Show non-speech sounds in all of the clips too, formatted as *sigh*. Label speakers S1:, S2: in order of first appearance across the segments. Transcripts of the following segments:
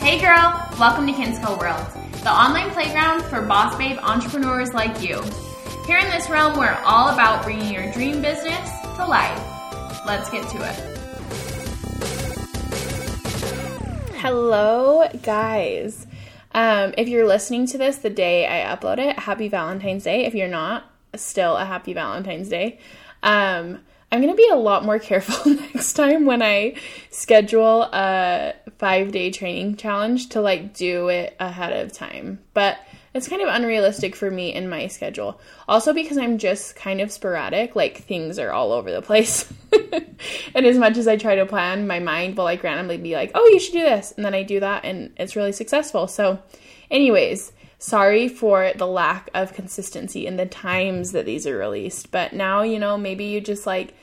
S1: Hey girl, welcome to Kinsco World, the online playground for boss babe entrepreneurs like you. Here in this realm, we're all about bringing your dream business to life. Let's get to it.
S2: Hello, guys. Um, if you're listening to this the day I upload it, happy Valentine's Day. If you're not, still a happy Valentine's Day. Um, I'm going to be a lot more *laughs* careful next time when I schedule a five day training challenge to like do it ahead of time. But it's kind of unrealistic for me in my schedule. Also, because I'm just kind of sporadic, like things are all over the place. *laughs* and as much as I try to plan, my mind will like randomly be like, oh, you should do this. And then I do that and it's really successful. So, anyways, sorry for the lack of consistency in the times that these are released. But now, you know, maybe you just like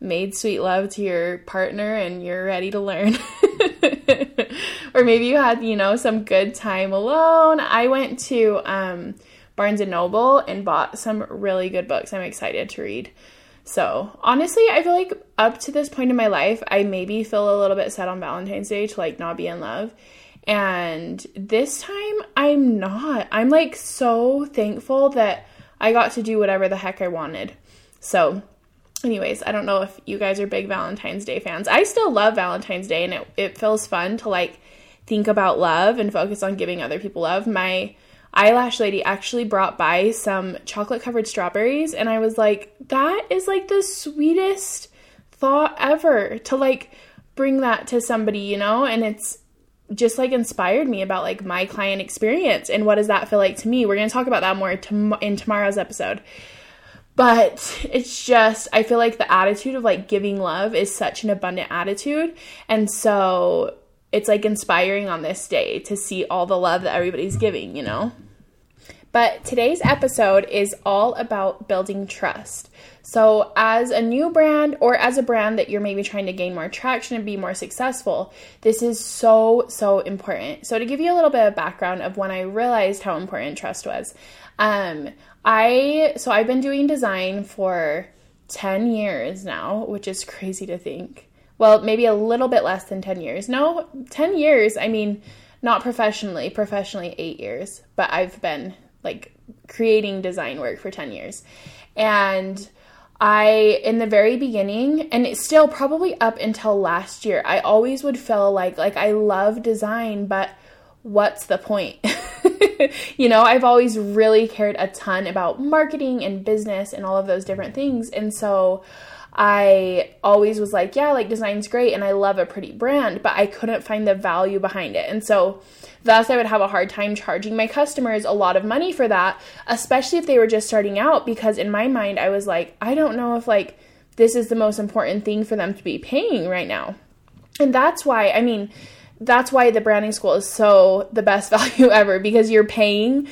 S2: made sweet love to your partner and you're ready to learn. *laughs* or maybe you had, you know, some good time alone. I went to um, Barnes and Noble and bought some really good books I'm excited to read. So, honestly, I feel like up to this point in my life, I maybe feel a little bit set on Valentine's Day to like not be in love. And this time, I'm not. I'm like so thankful that I got to do whatever the heck I wanted. So, anyways, I don't know if you guys are big Valentine's Day fans. I still love Valentine's Day and it, it feels fun to like think about love and focus on giving other people love. My eyelash lady actually brought by some chocolate covered strawberries and I was like, that is like the sweetest thought ever to like bring that to somebody, you know? And it's just like inspired me about like my client experience and what does that feel like to me. We're going to talk about that more to- in tomorrow's episode. But it's just, I feel like the attitude of like giving love is such an abundant attitude. And so it's like inspiring on this day to see all the love that everybody's giving, you know? But today's episode is all about building trust. So, as a new brand or as a brand that you're maybe trying to gain more traction and be more successful, this is so, so important. So, to give you a little bit of background of when I realized how important trust was, um, I so I've been doing design for 10 years now, which is crazy to think. Well, maybe a little bit less than 10 years. No, 10 years. I mean, not professionally, professionally 8 years, but I've been like creating design work for 10 years. And I, in the very beginning, and it's still probably up until last year, I always would feel like, like I love design, but what's the point? *laughs* you know, I've always really cared a ton about marketing and business and all of those different things. And so I always was like, yeah, like design's great and I love a pretty brand, but I couldn't find the value behind it. And so thus I would have a hard time charging my customers a lot of money for that, especially if they were just starting out because in my mind I was like, I don't know if like this is the most important thing for them to be paying right now. And that's why, I mean, that's why the branding school is so the best *laughs* value ever because you're paying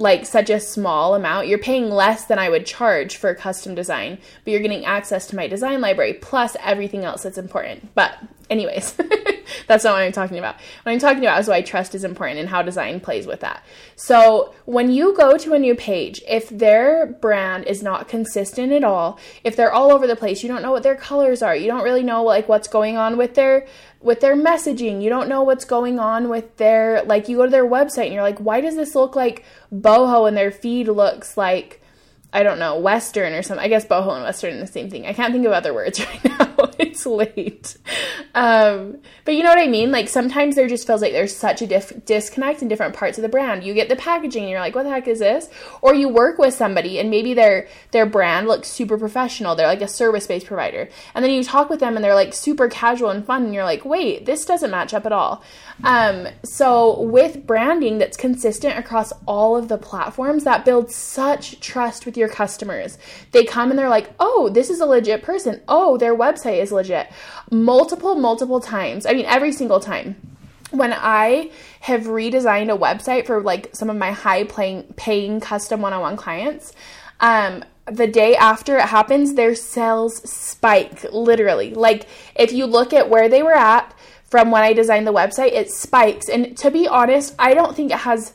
S2: like such a small amount. You're paying less than I would charge for a custom design, but you're getting access to my design library plus everything else that's important. But anyways, *laughs* that's not what I'm talking about. What I'm talking about is why trust is important and how design plays with that. So when you go to a new page, if their brand is not consistent at all, if they're all over the place, you don't know what their colors are, you don't really know like what's going on with their with their messaging, you don't know what's going on with their like you go to their website and you're like, why does this look like boho and their feed looks like I don't know, Western or something. I guess boho and Western are the same thing. I can't think of other words *laughs* right now. It's *laughs* late. Um, but you know what I mean? Like sometimes there just feels like there's such a dif- disconnect in different parts of the brand. You get the packaging and you're like, what the heck is this? Or you work with somebody and maybe their their brand looks super professional. They're like a service-based provider. And then you talk with them and they're like super casual and fun and you're like, wait, this doesn't match up at all. Um, so with branding that's consistent across all of the platforms, that builds such trust with your customers. They come and they're like, oh, this is a legit person. Oh, their website is legit. Multiple, multiple times. I mean, every single time when I have redesigned a website for like some of my high paying, paying custom one on one clients, um, the day after it happens, their sales spike literally. Like, if you look at where they were at from when I designed the website, it spikes. And to be honest, I don't think it has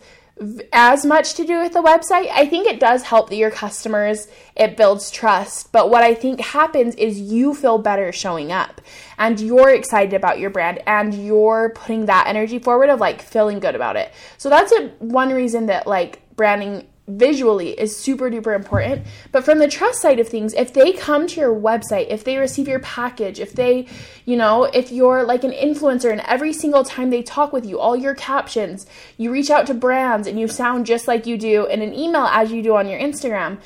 S2: as much to do with the website. I think it does help that your customers, it builds trust. But what I think happens is you feel better showing up and you're excited about your brand and you're putting that energy forward of like feeling good about it. So that's a one reason that like branding visually is super duper important. But from the trust side of things, if they come to your website, if they receive your package, if they, you know, if you're like an influencer and every single time they talk with you, all your captions, you reach out to brands and you sound just like you do in an email as you do on your Instagram,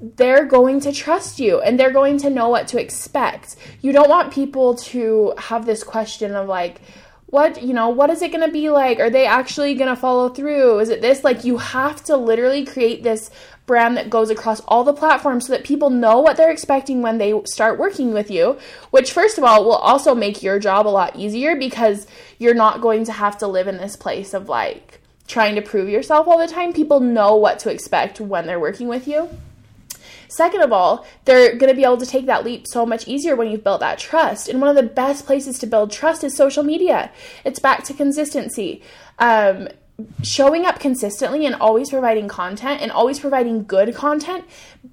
S2: they're going to trust you and they're going to know what to expect. You don't want people to have this question of like, what you know what is it going to be like? Are they actually going to follow through? Is it this? Like you have to literally create this brand that goes across all the platforms so that people know what they're expecting when they start working with you which first of all will also make your job a lot easier because you're not going to have to live in this place of like trying to prove yourself all the time. People know what to expect when they're working with you Second of all, they're going to be able to take that leap so much easier when you've built that trust. And one of the best places to build trust is social media. It's back to consistency. Um, showing up consistently and always providing content and always providing good content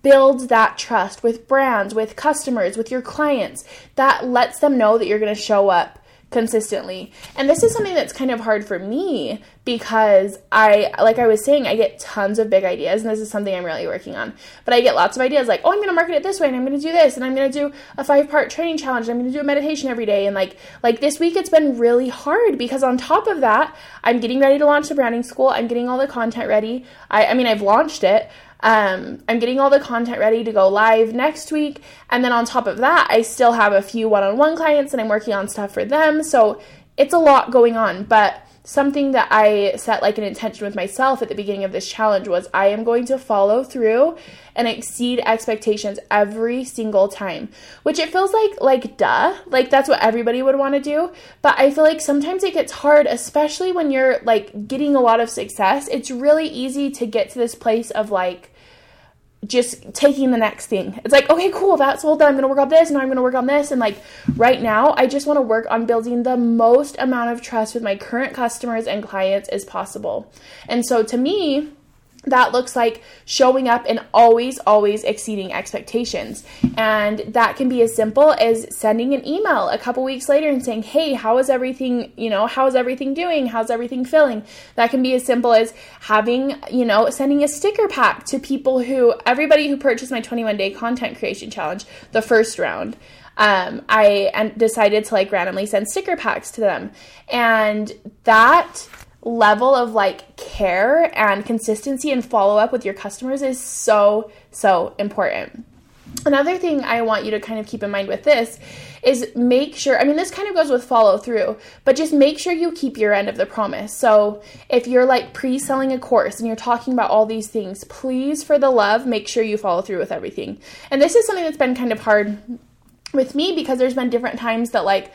S2: builds that trust with brands, with customers, with your clients. That lets them know that you're going to show up consistently. And this is something that's kind of hard for me because I, like I was saying, I get tons of big ideas, and this is something I'm really working on. But I get lots of ideas like, oh, I'm going to market it this way, and I'm going to do this, and I'm going to do a five part training challenge, and I'm going to do a meditation every day. And like, like this week, it's been really hard because on top of that, I'm getting ready to launch the branding school. I'm getting all the content ready. I, I mean, I've launched it. Um, I'm getting all the content ready to go live next week. And then on top of that, I still have a few one on one clients and I'm working on stuff for them. So it's a lot going on. But something that I set like an intention with myself at the beginning of this challenge was I am going to follow through and exceed expectations every single time. Which it feels like like duh, like that's what everybody would want to do, but I feel like sometimes it gets hard especially when you're like getting a lot of success. It's really easy to get to this place of like just taking the next thing. It's like, okay, cool, that's all done. I'm gonna work on this, and I'm gonna work on this. And like right now, I just wanna work on building the most amount of trust with my current customers and clients as possible. And so to me, that looks like showing up and always, always exceeding expectations. And that can be as simple as sending an email a couple weeks later and saying, Hey, how is everything, you know, how's everything doing? How's everything feeling? That can be as simple as having, you know, sending a sticker pack to people who, everybody who purchased my 21 day content creation challenge, the first round. Um, I decided to like randomly send sticker packs to them. And that level of like care and consistency and follow up with your customers is so, so important. Another thing I want you to kind of keep in mind with this is make sure, I mean, this kind of goes with follow through, but just make sure you keep your end of the promise. So if you're like pre selling a course and you're talking about all these things, please, for the love, make sure you follow through with everything. And this is something that's been kind of hard with me because there's been different times that like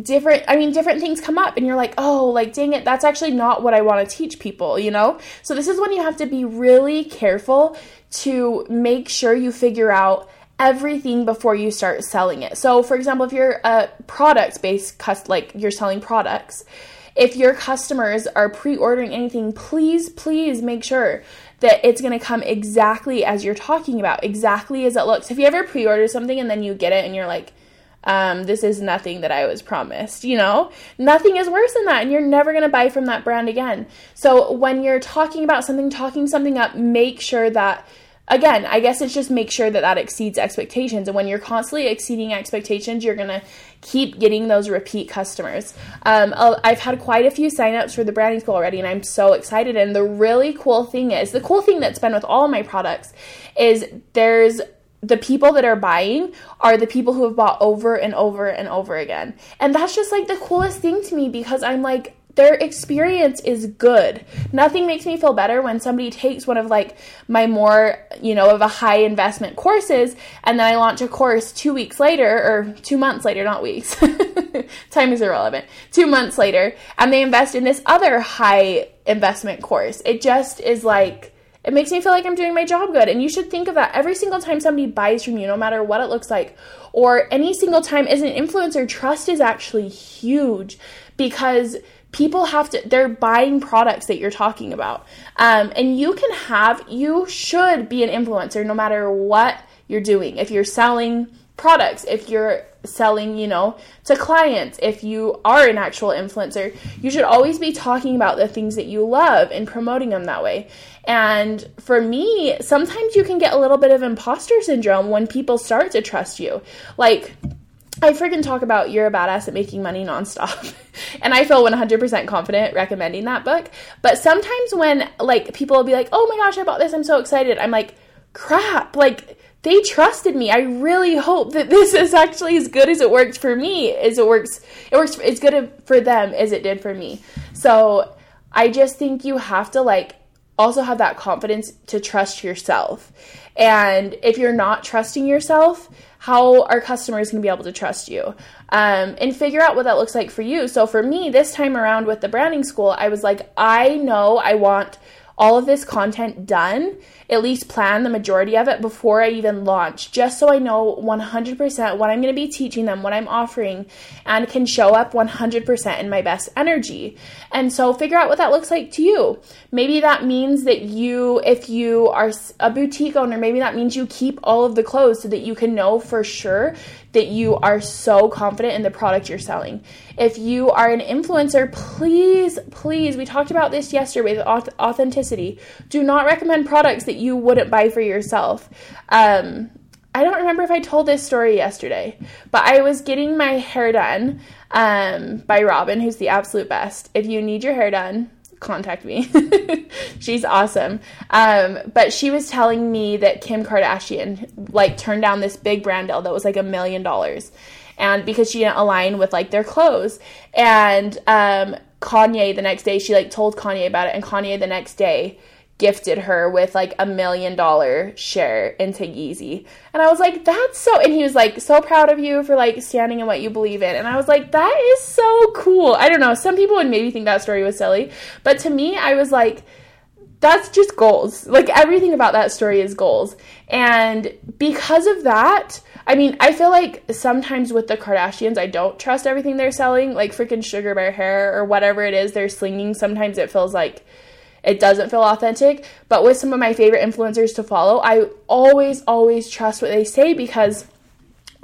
S2: different i mean different things come up and you're like oh like dang it that's actually not what i want to teach people you know? So this is when you have to be really careful to make sure you figure out everything before you start selling it. So for example if you're a product based cust like you're selling products if your customers are pre-ordering anything please please make sure that it's going to come exactly as you're talking about exactly as it looks. If you ever pre-order something and then you get it and you're like um, this is nothing that I was promised, you know? Nothing is worse than that, and you're never gonna buy from that brand again. So when you're talking about something, talking something up, make sure that again, I guess it's just make sure that that exceeds expectations. And when you're constantly exceeding expectations, you're going to keep getting those repeat customers. Um, I've had quite a few signups for the branding school already, and I'm so excited. And the really cool thing is the cool thing that's been with all my products is there's the people that are buying are the people who have bought over and over and over again. And that's just like the coolest thing to me because I'm like, their experience is good. Nothing makes me feel better when somebody takes one of like my more, you know, of a high investment courses and then I launch a course 2 weeks later or 2 months later, not weeks. *laughs* Time is irrelevant. 2 months later and they invest in this other high investment course. It just is like it makes me feel like I'm doing my job good. And you should think of that every single time somebody buys from you, no matter what it looks like, or any single time as an influencer, trust is actually huge because people have to they're buying products that you're talking about. Um, and you can have you should be an influencer no matter what you're doing. If you're selling products if you're selling you know to clients if you are an actual influencer you should always be talking about the things that you love and promoting them that way and for me sometimes you can get a little bit of imposter syndrome when people start to trust you like I freaking talk about You're a Badass at Making Money nonstop. *laughs* and I feel 100% confident recommending that book. But sometimes when like people will be like, "Oh my gosh, I bought this. I'm so excited." I'm like, "Crap." Like they trusted me. I really hope that this is actually as good as it worked for me as it works it works as good for them as it did for me. So, I just think you have to like also have that confidence to trust yourself. And if you're not trusting yourself, how are customers going to be able to trust you? Um, and figure out what that looks like for you. So for me, this time around with the branding school, I was like, I know I want all of this content done, at least plan the majority of it before I even launch, just so I know 100% what I'm going to be teaching them, what I'm offering, and can show up 100% in my best energy. And so figure out what that looks like to you. Maybe that means that you, if you are a boutique owner, maybe that means you keep all of the clothes so that you can know for sure that you are so confident in the product you're selling. If you are an influencer, please, please, we talked about this yesterday with authenticity. Do not recommend products that you wouldn't buy for yourself. Um, I don't remember if I told this story yesterday, but I was getting my hair done um, by Robin, who's the absolute best. If you need your hair done, contact me. *laughs* She's awesome. Um, but she was telling me that Kim Kardashian like turned down this big brand deal that was like a million dollars. And because she didn't align with like their clothes. And um, Kanye the next day, she like told Kanye about it, and Kanye the next day gifted her with like a million dollar share into Yeezy. And I was like, that's so and he was like, so proud of you for like standing in what you believe in. And I was like, that is so cool. I don't know. Some people would maybe think that story was silly, but to me, I was like, that's just goals. Like everything about that story is goals. And because of that, I mean, I feel like sometimes with the Kardashians, I don't trust everything they're selling, like freaking sugar bear hair or whatever it is they're slinging. Sometimes it feels like it doesn't feel authentic. But with some of my favorite influencers to follow, I always, always trust what they say because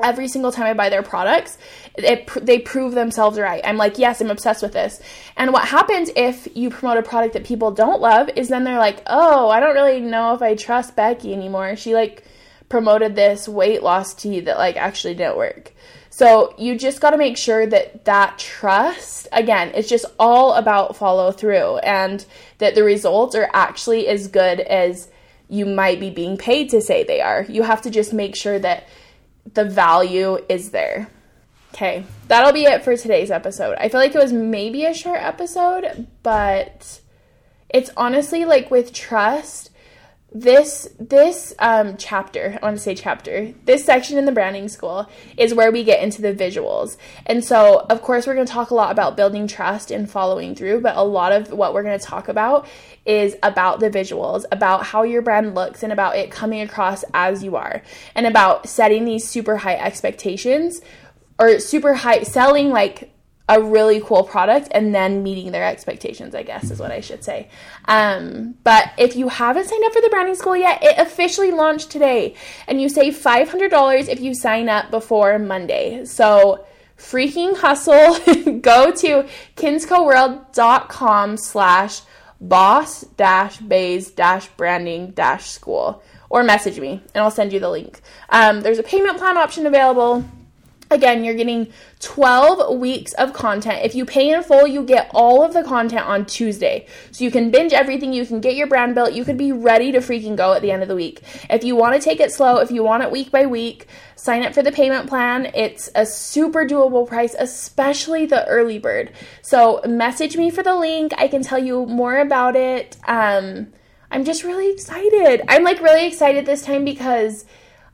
S2: every single time I buy their products, it, they prove themselves right. I'm like, yes, I'm obsessed with this. And what happens if you promote a product that people don't love is then they're like, oh, I don't really know if I trust Becky anymore. She like promoted this weight loss tea that like actually didn't work. So you just got to make sure that that trust, again, it's just all about follow through and that the results are actually as good as you might be being paid to say they are. You have to just make sure that the value is there. Okay, that'll be it for today's episode. I feel like it was maybe a short episode, but it's honestly like with trust, this this um, chapter i want to say chapter this section in the branding school is where we get into the visuals. And so of course we're going to talk a lot about building trust and following through but a lot of what we're going to talk about is about the visuals about how your brand looks and about it coming across as you are and about setting these super high expectations or super high selling like a really cool product and then meeting their expectations, I guess is what I should say. Um, but if you haven't signed up for the branding school yet, it officially launched today and you save $500 if you sign up before Monday. So freaking hustle. *laughs* Go to kinscoworld.com slash boss dash bays dash branding dash school or message me and I'll send you the link. Um, there's a payment plan option available Again, you're getting 12 weeks of content. If you pay in full, you get all of the content on Tuesday. So you can binge everything, you can get your brand built, you could be ready to freaking go at the end of the week. If you want to take it slow, if you want it week by week, sign up for the payment plan. It's a super doable price, especially the early bird. So message me for the link. I can tell you more about it. Um, I'm just really excited. I'm like really excited this time because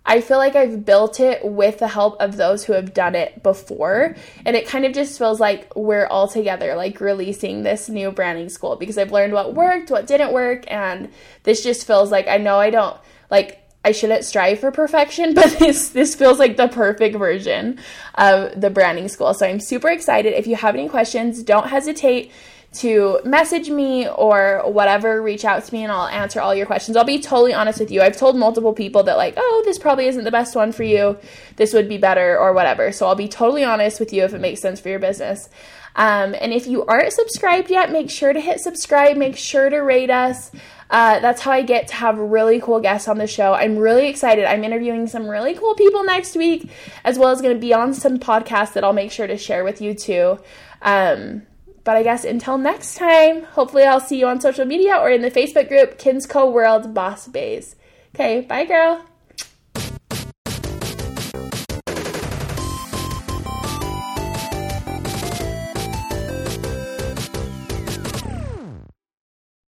S2: I feel like I've built it with the help of those who have done it before. And it kind of just feels like we're all together, like releasing this new branding school because I've learned what worked, what didn't work. And this just feels like I know I don't, like, I shouldn't strive for perfection, *laughs* but this this feels like the perfect version of the branding school. So I'm super excited. If you have any questions, don't hesitate to message me or whatever, reach out to me and I'll answer all your questions. I'll be totally honest with you. I've told multiple people that, like, oh, this probably isn't the best one for you. This would be better or whatever. So I'll be totally honest with you if it makes sense for your business. Um, and if you aren't subscribed yet, make sure to hit subscribe, make sure to rate us. Uh, that's how I get to have really cool guests on the show. I'm really excited. I'm interviewing some really cool people next week, as well as going to be on some podcasts that I'll make sure to share with you too. Um, but I guess until next time, hopefully I'll see you on social media or in the Facebook group Kinsco World Boss Bays. Okay, bye, girl.